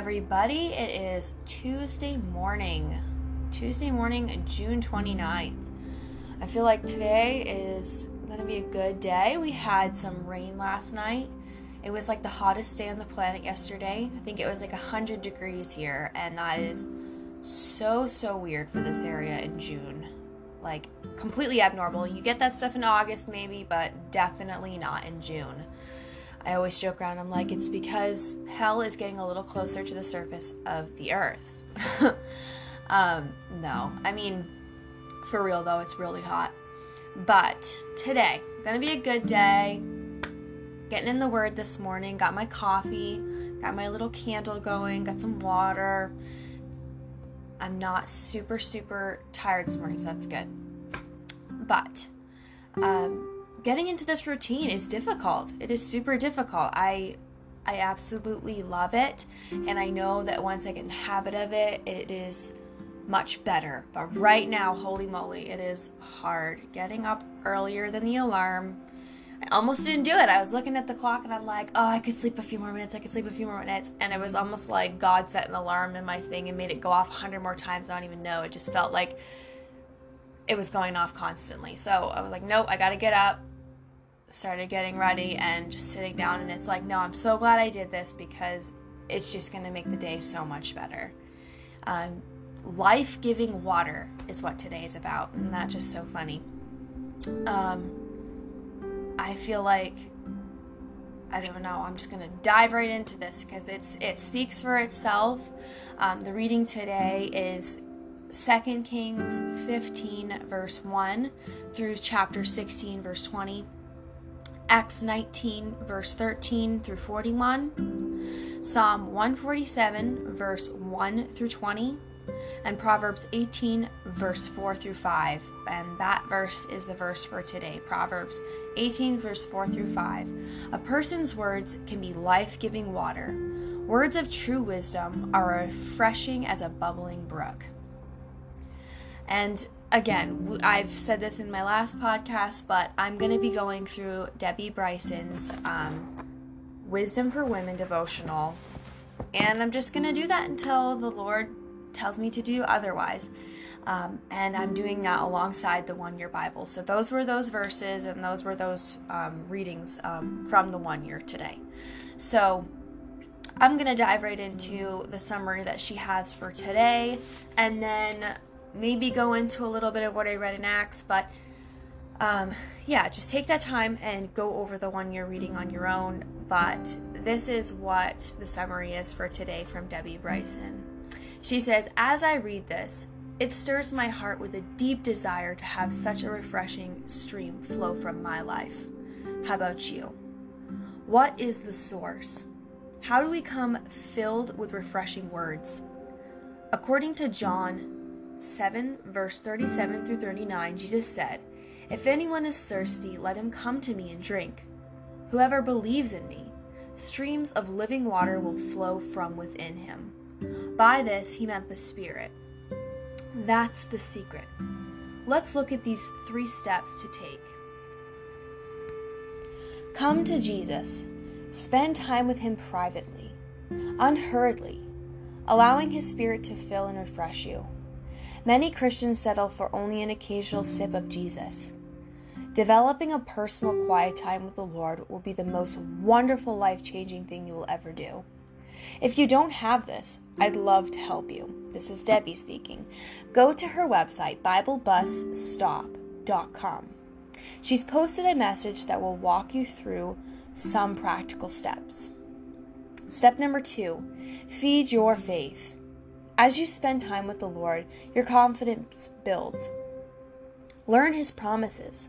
everybody. It is Tuesday morning. Tuesday morning, June 29th. I feel like today is going to be a good day. We had some rain last night. It was like the hottest day on the planet yesterday. I think it was like 100 degrees here, and that is so, so weird for this area in June. Like, completely abnormal. You get that stuff in August, maybe, but definitely not in June. I always joke around, I'm like, it's because hell is getting a little closer to the surface of the earth. um, no, I mean, for real though, it's really hot. But today, gonna be a good day. Getting in the word this morning, got my coffee, got my little candle going, got some water. I'm not super, super tired this morning, so that's good. But, um, getting into this routine is difficult. It is super difficult. I I absolutely love it and I know that once I get in the habit of it, it is much better. But right now, holy moly, it is hard getting up earlier than the alarm. I almost didn't do it. I was looking at the clock and I'm like, oh, I could sleep a few more minutes. I could sleep a few more minutes. And it was almost like God set an alarm in my thing and made it go off 100 more times. I don't even know. It just felt like it was going off constantly. So I was like, nope, I got to get up started getting ready and just sitting down and it's like no i'm so glad i did this because it's just going to make the day so much better. Um, life-giving water is what today is about and that's just so funny. Um, i feel like i don't know i'm just going to dive right into this because it's it speaks for itself. Um, the reading today is 2 kings 15 verse 1 through chapter 16 verse 20 Acts 19, verse 13 through 41, Psalm 147, verse 1 through 20, and Proverbs 18, verse 4 through 5. And that verse is the verse for today Proverbs 18, verse 4 through 5. A person's words can be life giving water. Words of true wisdom are refreshing as a bubbling brook. And again, I've said this in my last podcast, but I'm going to be going through Debbie Bryson's um, Wisdom for Women devotional. And I'm just going to do that until the Lord tells me to do otherwise. Um, and I'm doing that alongside the one year Bible. So those were those verses and those were those um, readings um, from the one year today. So I'm going to dive right into the summary that she has for today. And then maybe go into a little bit of what I read in Acts, but um, yeah, just take that time and go over the one you're reading on your own. But this is what the summary is for today from Debbie Bryson. She says, As I read this, it stirs my heart with a deep desire to have such a refreshing stream flow from my life. How about you? What is the source? How do we come filled with refreshing words? According to John 7, verse 37 through 39, Jesus said, If anyone is thirsty, let him come to me and drink. Whoever believes in me, streams of living water will flow from within him. By this, he meant the Spirit. That's the secret. Let's look at these three steps to take. Come to Jesus. Spend time with him privately, unhurriedly, allowing his Spirit to fill and refresh you. Many Christians settle for only an occasional sip of Jesus. Developing a personal quiet time with the Lord will be the most wonderful life changing thing you will ever do. If you don't have this, I'd love to help you. This is Debbie speaking. Go to her website, BibleBusStop.com. She's posted a message that will walk you through some practical steps. Step number two feed your faith. As you spend time with the Lord, your confidence builds. Learn His promises.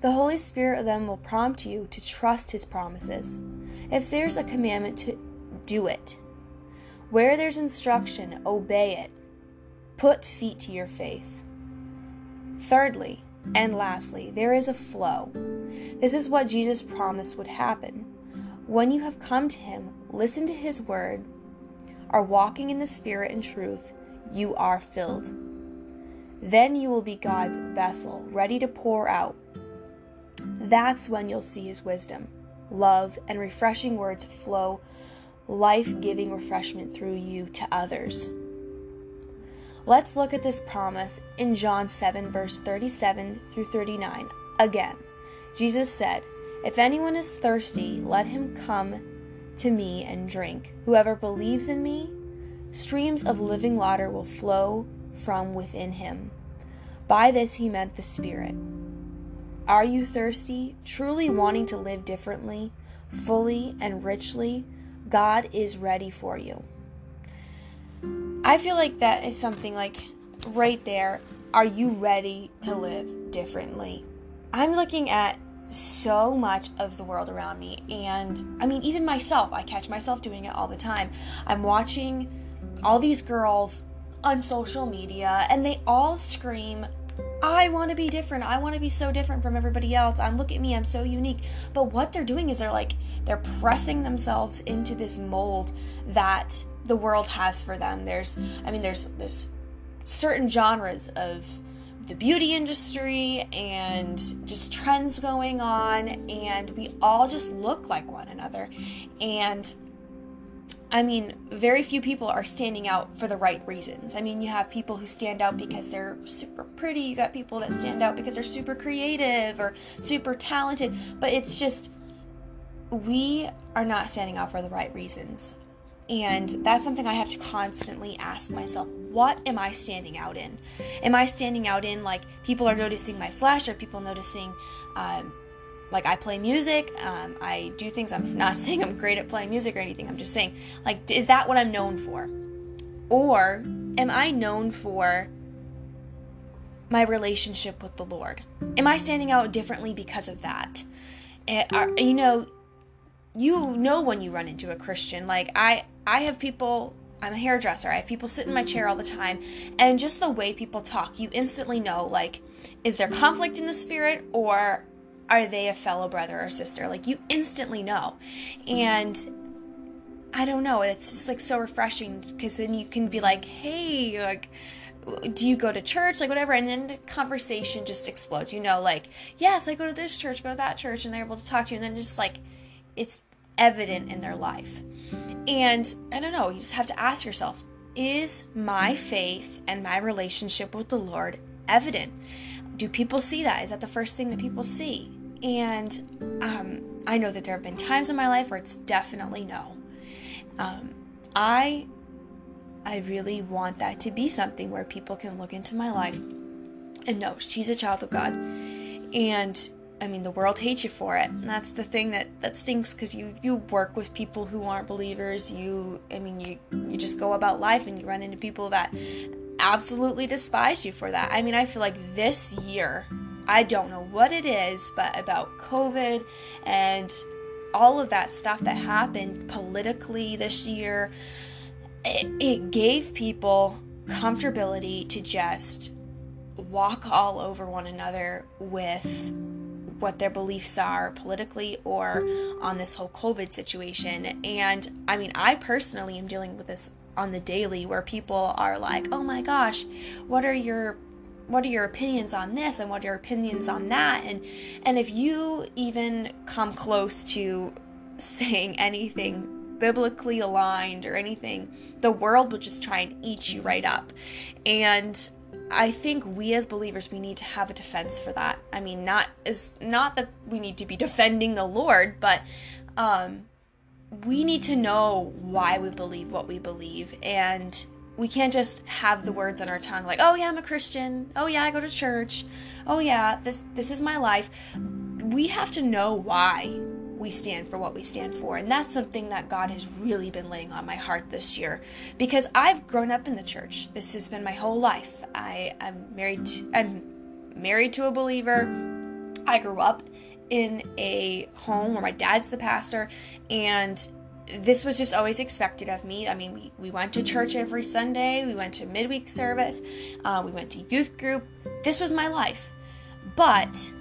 The Holy Spirit of them will prompt you to trust His promises. If there's a commandment, to do it. Where there's instruction, obey it. Put feet to your faith. Thirdly, and lastly, there is a flow. This is what Jesus promised would happen. When you have come to Him, listen to His word, are walking in the Spirit and truth, you are filled. Then you will be God's vessel, ready to pour out. That's when you'll see His wisdom, love, and refreshing words flow life giving refreshment through you to others. Let's look at this promise in John 7, verse 37 through 39. Again, Jesus said, If anyone is thirsty, let him come to me and drink. Whoever believes in me, streams of living water will flow from within him. By this he meant the Spirit. Are you thirsty, truly wanting to live differently, fully, and richly? God is ready for you. I feel like that is something like right there. Are you ready to live differently? I'm looking at so much of the world around me, and I mean, even myself, I catch myself doing it all the time. I'm watching all these girls on social media, and they all scream I want to be different. I want to be so different from everybody else. I'm look at me, I'm so unique. But what they're doing is they're like they're pressing themselves into this mold that the world has for them. There's I mean there's this certain genres of the beauty industry and just trends going on and we all just look like one another. And I mean, very few people are standing out for the right reasons. I mean, you have people who stand out because they're super pretty, you got people that stand out because they're super creative or super talented, but it's just we are not standing out for the right reasons. And that's something I have to constantly ask myself what am I standing out in? Am I standing out in like people are noticing my flash? Are people noticing um, like I play music, um, I do things. I'm not saying I'm great at playing music or anything. I'm just saying, like, is that what I'm known for? Or am I known for my relationship with the Lord? Am I standing out differently because of that? Eh, are, you know, you know when you run into a Christian. Like I, I have people. I'm a hairdresser. I have people sit in my chair all the time, and just the way people talk, you instantly know. Like, is there conflict in the spirit, or are they a fellow brother or sister? Like you instantly know. And I don't know, it's just like so refreshing because then you can be like, hey, like, do you go to church? Like, whatever. And then the conversation just explodes. You know, like, yes, I go to this church, go to that church, and they're able to talk to you. And then just like, it's evident in their life. And I don't know, you just have to ask yourself, is my faith and my relationship with the Lord evident? Do people see that? Is that the first thing that people see? And um, I know that there have been times in my life where it's definitely no. Um, I I really want that to be something where people can look into my life and know she's a child of God. And I mean, the world hates you for it. And that's the thing that that stinks because you you work with people who aren't believers. You, I mean, you you just go about life and you run into people that absolutely despise you for that. I mean, I feel like this year I don't know what it is, but about COVID and all of that stuff that happened politically this year, it, it gave people comfortability to just walk all over one another with what their beliefs are politically or on this whole COVID situation. And I mean, I personally am dealing with this on the daily where people are like, oh my gosh, what are your what are your opinions on this and what are your opinions on that and and if you even come close to saying anything biblically aligned or anything the world will just try and eat you right up and I think we as believers we need to have a defense for that. I mean, not is not that we need to be defending the Lord, but um, we need to know why we believe what we believe, and we can't just have the words on our tongue like, "Oh yeah, I'm a Christian. Oh yeah, I go to church. Oh yeah, this this is my life." We have to know why we stand for what we stand for. And that's something that God has really been laying on my heart this year because I've grown up in the church. This has been my whole life. I am married to, I'm married to a believer. I grew up in a home where my dad's the pastor and this was just always expected of me. I mean, we, we went to church every Sunday, we went to midweek service, uh, we went to youth group. This was my life. But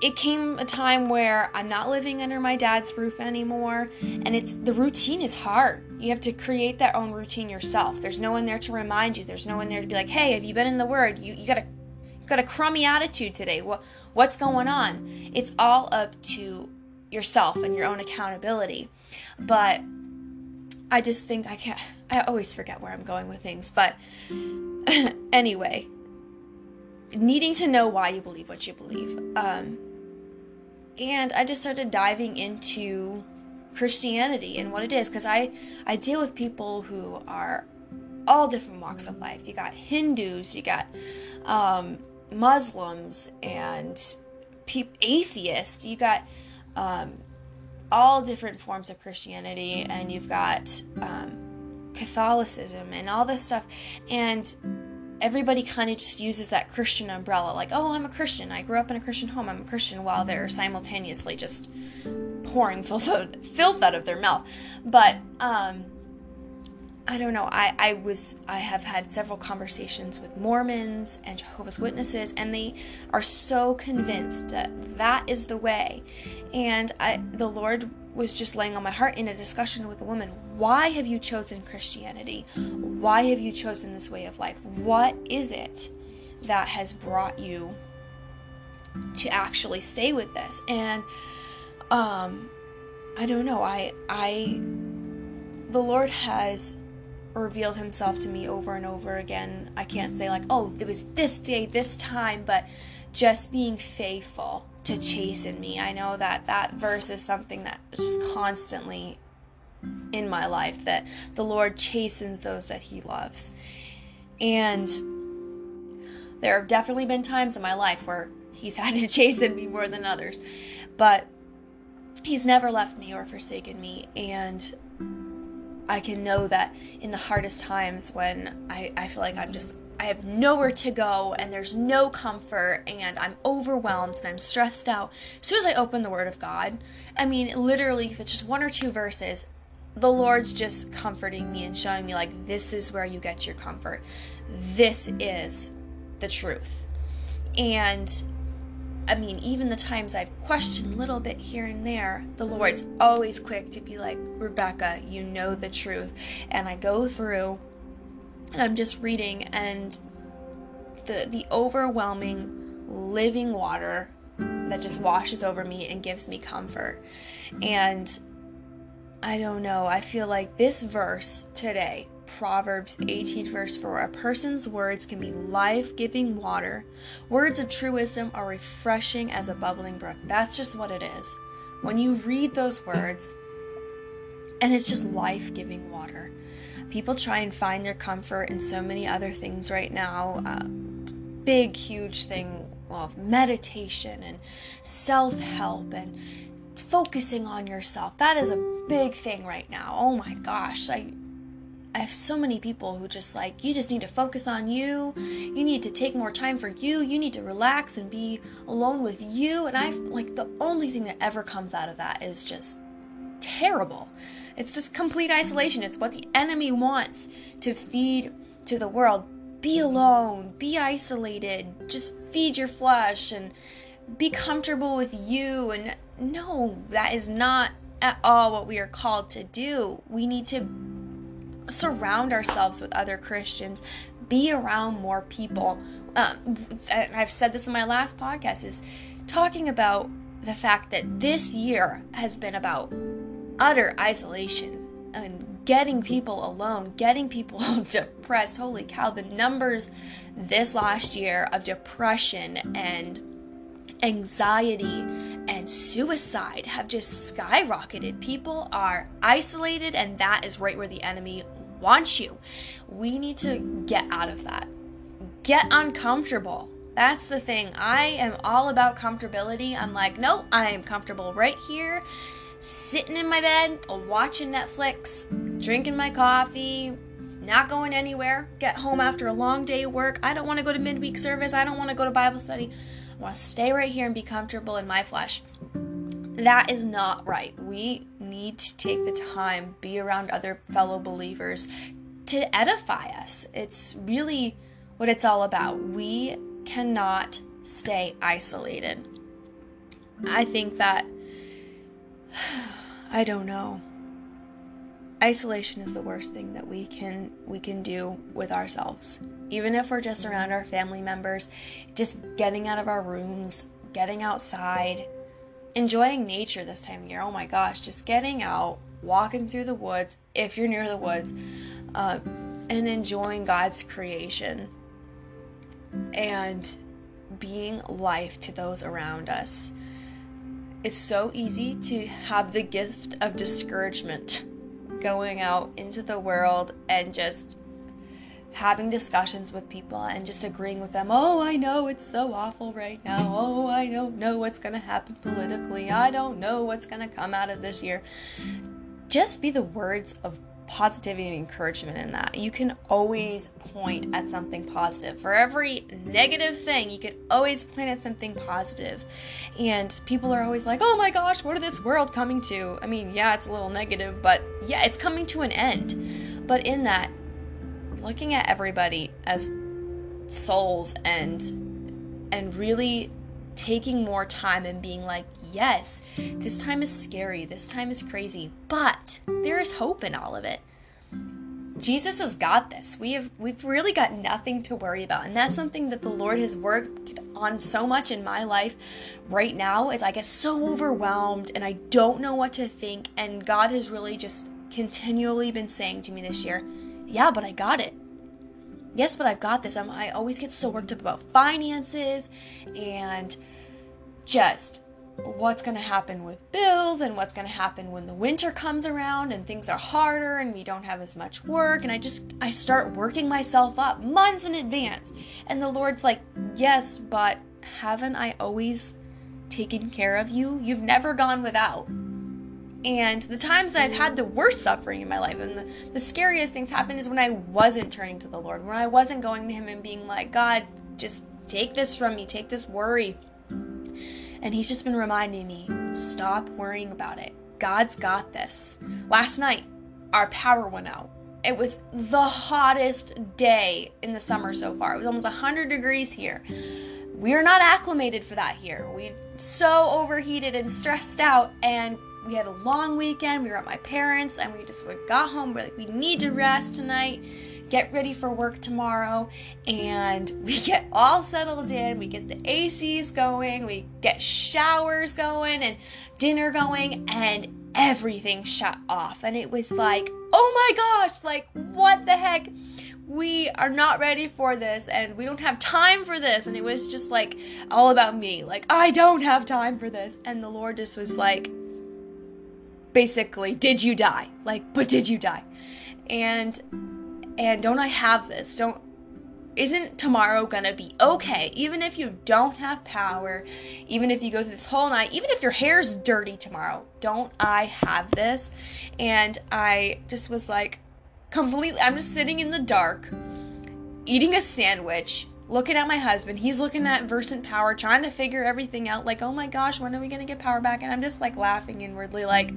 it came a time where I'm not living under my dad's roof anymore, and it's the routine is hard. You have to create that own routine yourself. There's no one there to remind you. There's no one there to be like, "Hey, have you been in the Word? You you gotta you got a crummy attitude today. What what's going on?" It's all up to yourself and your own accountability. But I just think I can't. I always forget where I'm going with things. But anyway, needing to know why you believe what you believe. Um, and I just started diving into Christianity and what it is because I I deal with people who are all different walks of life. You got Hindus, you got um, Muslims, and pe- atheists. You got um, all different forms of Christianity, and you've got um, Catholicism and all this stuff. And everybody kind of just uses that Christian umbrella, like, oh, I'm a Christian. I grew up in a Christian home. I'm a Christian, while they're simultaneously just pouring filth out, filth out of their mouth. But um, I don't know. I, I was I have had several conversations with Mormons and Jehovah's Witnesses, and they are so convinced that that is the way. And I, the Lord was just laying on my heart in a discussion with a woman. Why have you chosen Christianity? Why have you chosen this way of life? What is it that has brought you to actually stay with this? And um, I don't know. I I the Lord has revealed himself to me over and over again. I can't say, like, oh, it was this day, this time, but just being faithful to chasten me. I know that that verse is something that just constantly in my life that the Lord chastens those that he loves. And there have definitely been times in my life where he's had to chasten me more than others. But he's never left me or forsaken me and I can know that in the hardest times when I, I feel like I'm just I have nowhere to go and there's no comfort and I'm overwhelmed and I'm stressed out. As soon as I open the Word of God, I mean, literally, if it's just one or two verses, the Lord's just comforting me and showing me, like, this is where you get your comfort. This is the truth. And I mean, even the times I've questioned a little bit here and there, the Lord's always quick to be like, Rebecca, you know the truth. And I go through and I'm just reading and the the overwhelming living water that just washes over me and gives me comfort. And I don't know, I feel like this verse today Proverbs 18, verse 4 A person's words can be life giving water. Words of true wisdom are refreshing as a bubbling brook. That's just what it is. When you read those words, and it's just life giving water. People try and find their comfort in so many other things right now. Uh, big, huge thing of meditation and self help and focusing on yourself. That is a big thing right now. Oh my gosh. I I have so many people who just like, you just need to focus on you. You need to take more time for you. You need to relax and be alone with you. And I like the only thing that ever comes out of that is just terrible. It's just complete isolation. It's what the enemy wants to feed to the world. Be alone, be isolated, just feed your flesh and be comfortable with you. And no, that is not at all what we are called to do. We need to surround ourselves with other Christians, be around more people. Um, I've said this in my last podcast is talking about the fact that this year has been about utter isolation and getting people alone, getting people depressed. Holy cow, the numbers this last year of depression and anxiety and suicide have just skyrocketed. People are isolated, and that is right where the enemy wants you. We need to get out of that. Get uncomfortable. That's the thing. I am all about comfortability. I'm like, no, I am comfortable right here, sitting in my bed, watching Netflix, drinking my coffee, not going anywhere. Get home after a long day of work. I don't want to go to midweek service. I don't want to go to Bible study. I want to stay right here and be comfortable in my flesh. That is not right. We need to take the time, be around other fellow believers to edify us. It's really what it's all about. We cannot stay isolated. I think that, I don't know. Isolation is the worst thing that we can we can do with ourselves. Even if we're just around our family members, just getting out of our rooms, getting outside, enjoying nature this time of year. Oh my gosh, just getting out walking through the woods, if you're near the woods, uh, and enjoying God's creation and being life to those around us. It's so easy to have the gift of discouragement going out into the world and just having discussions with people and just agreeing with them. Oh, I know it's so awful right now. Oh, I don't know what's going to happen politically. I don't know what's going to come out of this year. Just be the words of positivity and encouragement in that. You can always point at something positive. For every negative thing, you can always point at something positive. And people are always like, oh my gosh, what is this world coming to? I mean, yeah, it's a little negative, but yeah, it's coming to an end. But in that, looking at everybody as souls and and really taking more time and being like, yes, this time is scary, this time is crazy, but there is hope in all of it. Jesus has got this. We have we've really got nothing to worry about. And that's something that the Lord has worked on so much in my life right now is I get so overwhelmed and I don't know what to think and God has really just continually been saying to me this year, "Yeah, but I got it." Yes, but I've got this. I'm, I always get so worked up about finances and just what's going to happen with bills and what's going to happen when the winter comes around and things are harder and we don't have as much work and I just I start working myself up months in advance. And the Lord's like, "Yes, but haven't I always taken care of you? You've never gone without." And the times that I've had the worst suffering in my life and the, the scariest things happened is when I wasn't turning to the Lord, when I wasn't going to Him and being like, God, just take this from me, take this worry, and he's just been reminding me stop worrying about it. God's got this. Last night, our power went out. It was the hottest day in the summer so far. It was almost 100 degrees here. We're not acclimated for that here. We so overheated and stressed out and we had a long weekend. We were at my parents and we just we got home. We're like, we need to rest tonight get ready for work tomorrow and we get all settled in we get the acs going we get showers going and dinner going and everything shut off and it was like oh my gosh like what the heck we are not ready for this and we don't have time for this and it was just like all about me like i don't have time for this and the lord just was like basically did you die like but did you die and and don't I have this? Don't isn't tomorrow gonna be okay? Even if you don't have power, even if you go through this whole night, even if your hair's dirty tomorrow, don't I have this? And I just was like, completely, I'm just sitting in the dark, eating a sandwich, looking at my husband. He's looking at Versant Power, trying to figure everything out, like, oh my gosh, when are we gonna get power back? And I'm just like laughing inwardly, like,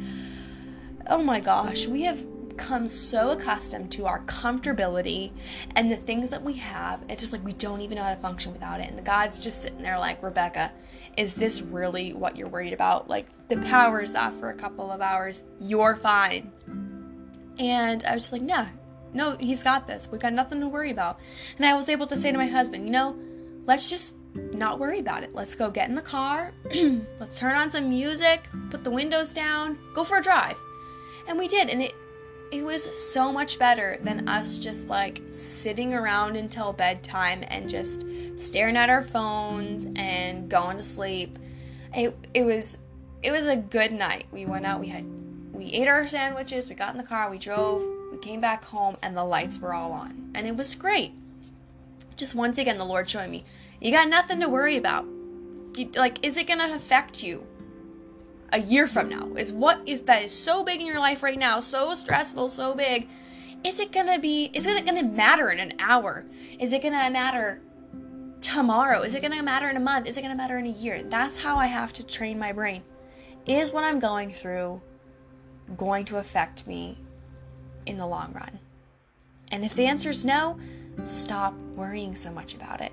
oh my gosh, we have come so accustomed to our comfortability and the things that we have, it's just like we don't even know how to function without it. And the God's just sitting there like, Rebecca, is this really what you're worried about? Like, the power's off for a couple of hours, you're fine. And I was just like, nah, no, he's got this. We've got nothing to worry about. And I was able to say to my husband, you know, let's just not worry about it. Let's go get in the car. let's turn on some music, put the windows down, go for a drive. And we did. And it it was so much better than us just like sitting around until bedtime and just staring at our phones and going to sleep. It it was it was a good night. We went out, we had we ate our sandwiches, we got in the car, we drove, came back home and the lights were all on. And it was great. Just once again the Lord showing me, you got nothing to worry about. You, like is it going to affect you? a year from now is what is that is so big in your life right now so stressful so big is it gonna be is it gonna matter in an hour is it gonna matter tomorrow is it gonna matter in a month is it gonna matter in a year that's how i have to train my brain is what i'm going through going to affect me in the long run and if the answer is no stop worrying so much about it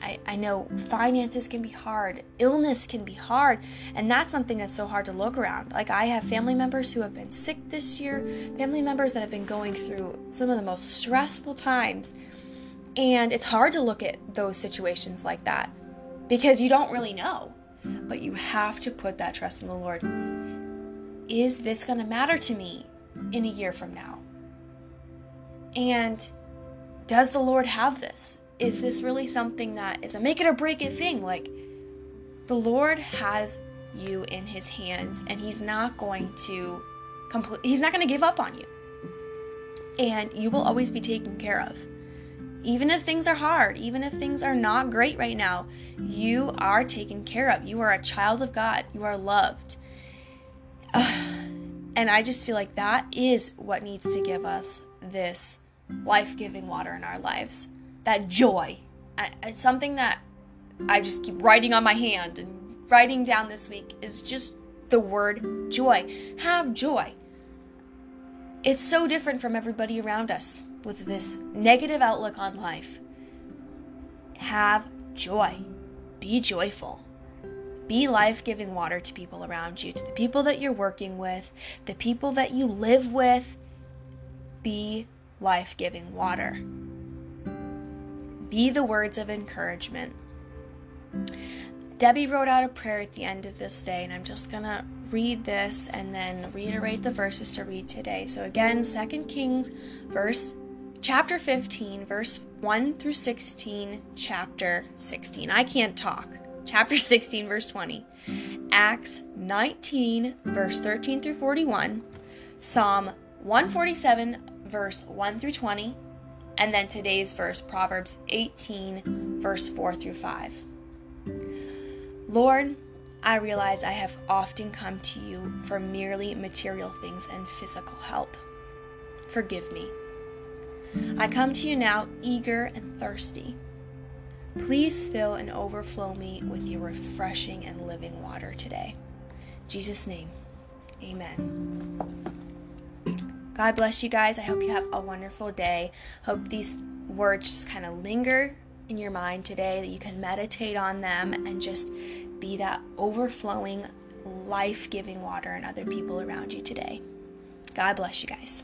I, I know finances can be hard, illness can be hard, and that's something that's so hard to look around. Like, I have family members who have been sick this year, family members that have been going through some of the most stressful times, and it's hard to look at those situations like that because you don't really know. But you have to put that trust in the Lord. is this going to matter to me in a year from now? And does the Lord have this? Is this really something that is a make it or break it thing? Like, the Lord has you in his hands and he's not going to complete he's not going to give up on you. And you will always be taken care of. Even if things are hard, even if things are not great right now, you are taken care of. You are a child of God. You are loved. and I just feel like that is what needs to give us this life giving water in our lives. That joy. It's something that I just keep writing on my hand and writing down this week is just the word joy. Have joy. It's so different from everybody around us with this negative outlook on life. Have joy. Be joyful. Be life giving water to people around you, to the people that you're working with, the people that you live with. Be life giving water. Be the words of encouragement. Debbie wrote out a prayer at the end of this day, and I'm just going to read this and then reiterate the verses to read today. So again, 2 Kings verse chapter 15, verse 1 through 16, chapter 16. I can't talk chapter 16, verse 20, Acts 19, verse 13 through 41, Psalm 147, verse 1 through 20, and then today's verse, Proverbs 18, verse 4 through 5. Lord, I realize I have often come to you for merely material things and physical help. Forgive me. I come to you now eager and thirsty. Please fill and overflow me with your refreshing and living water today. In Jesus' name, amen. God bless you guys. I hope you have a wonderful day. Hope these words just kind of linger in your mind today, that you can meditate on them and just be that overflowing, life giving water in other people around you today. God bless you guys.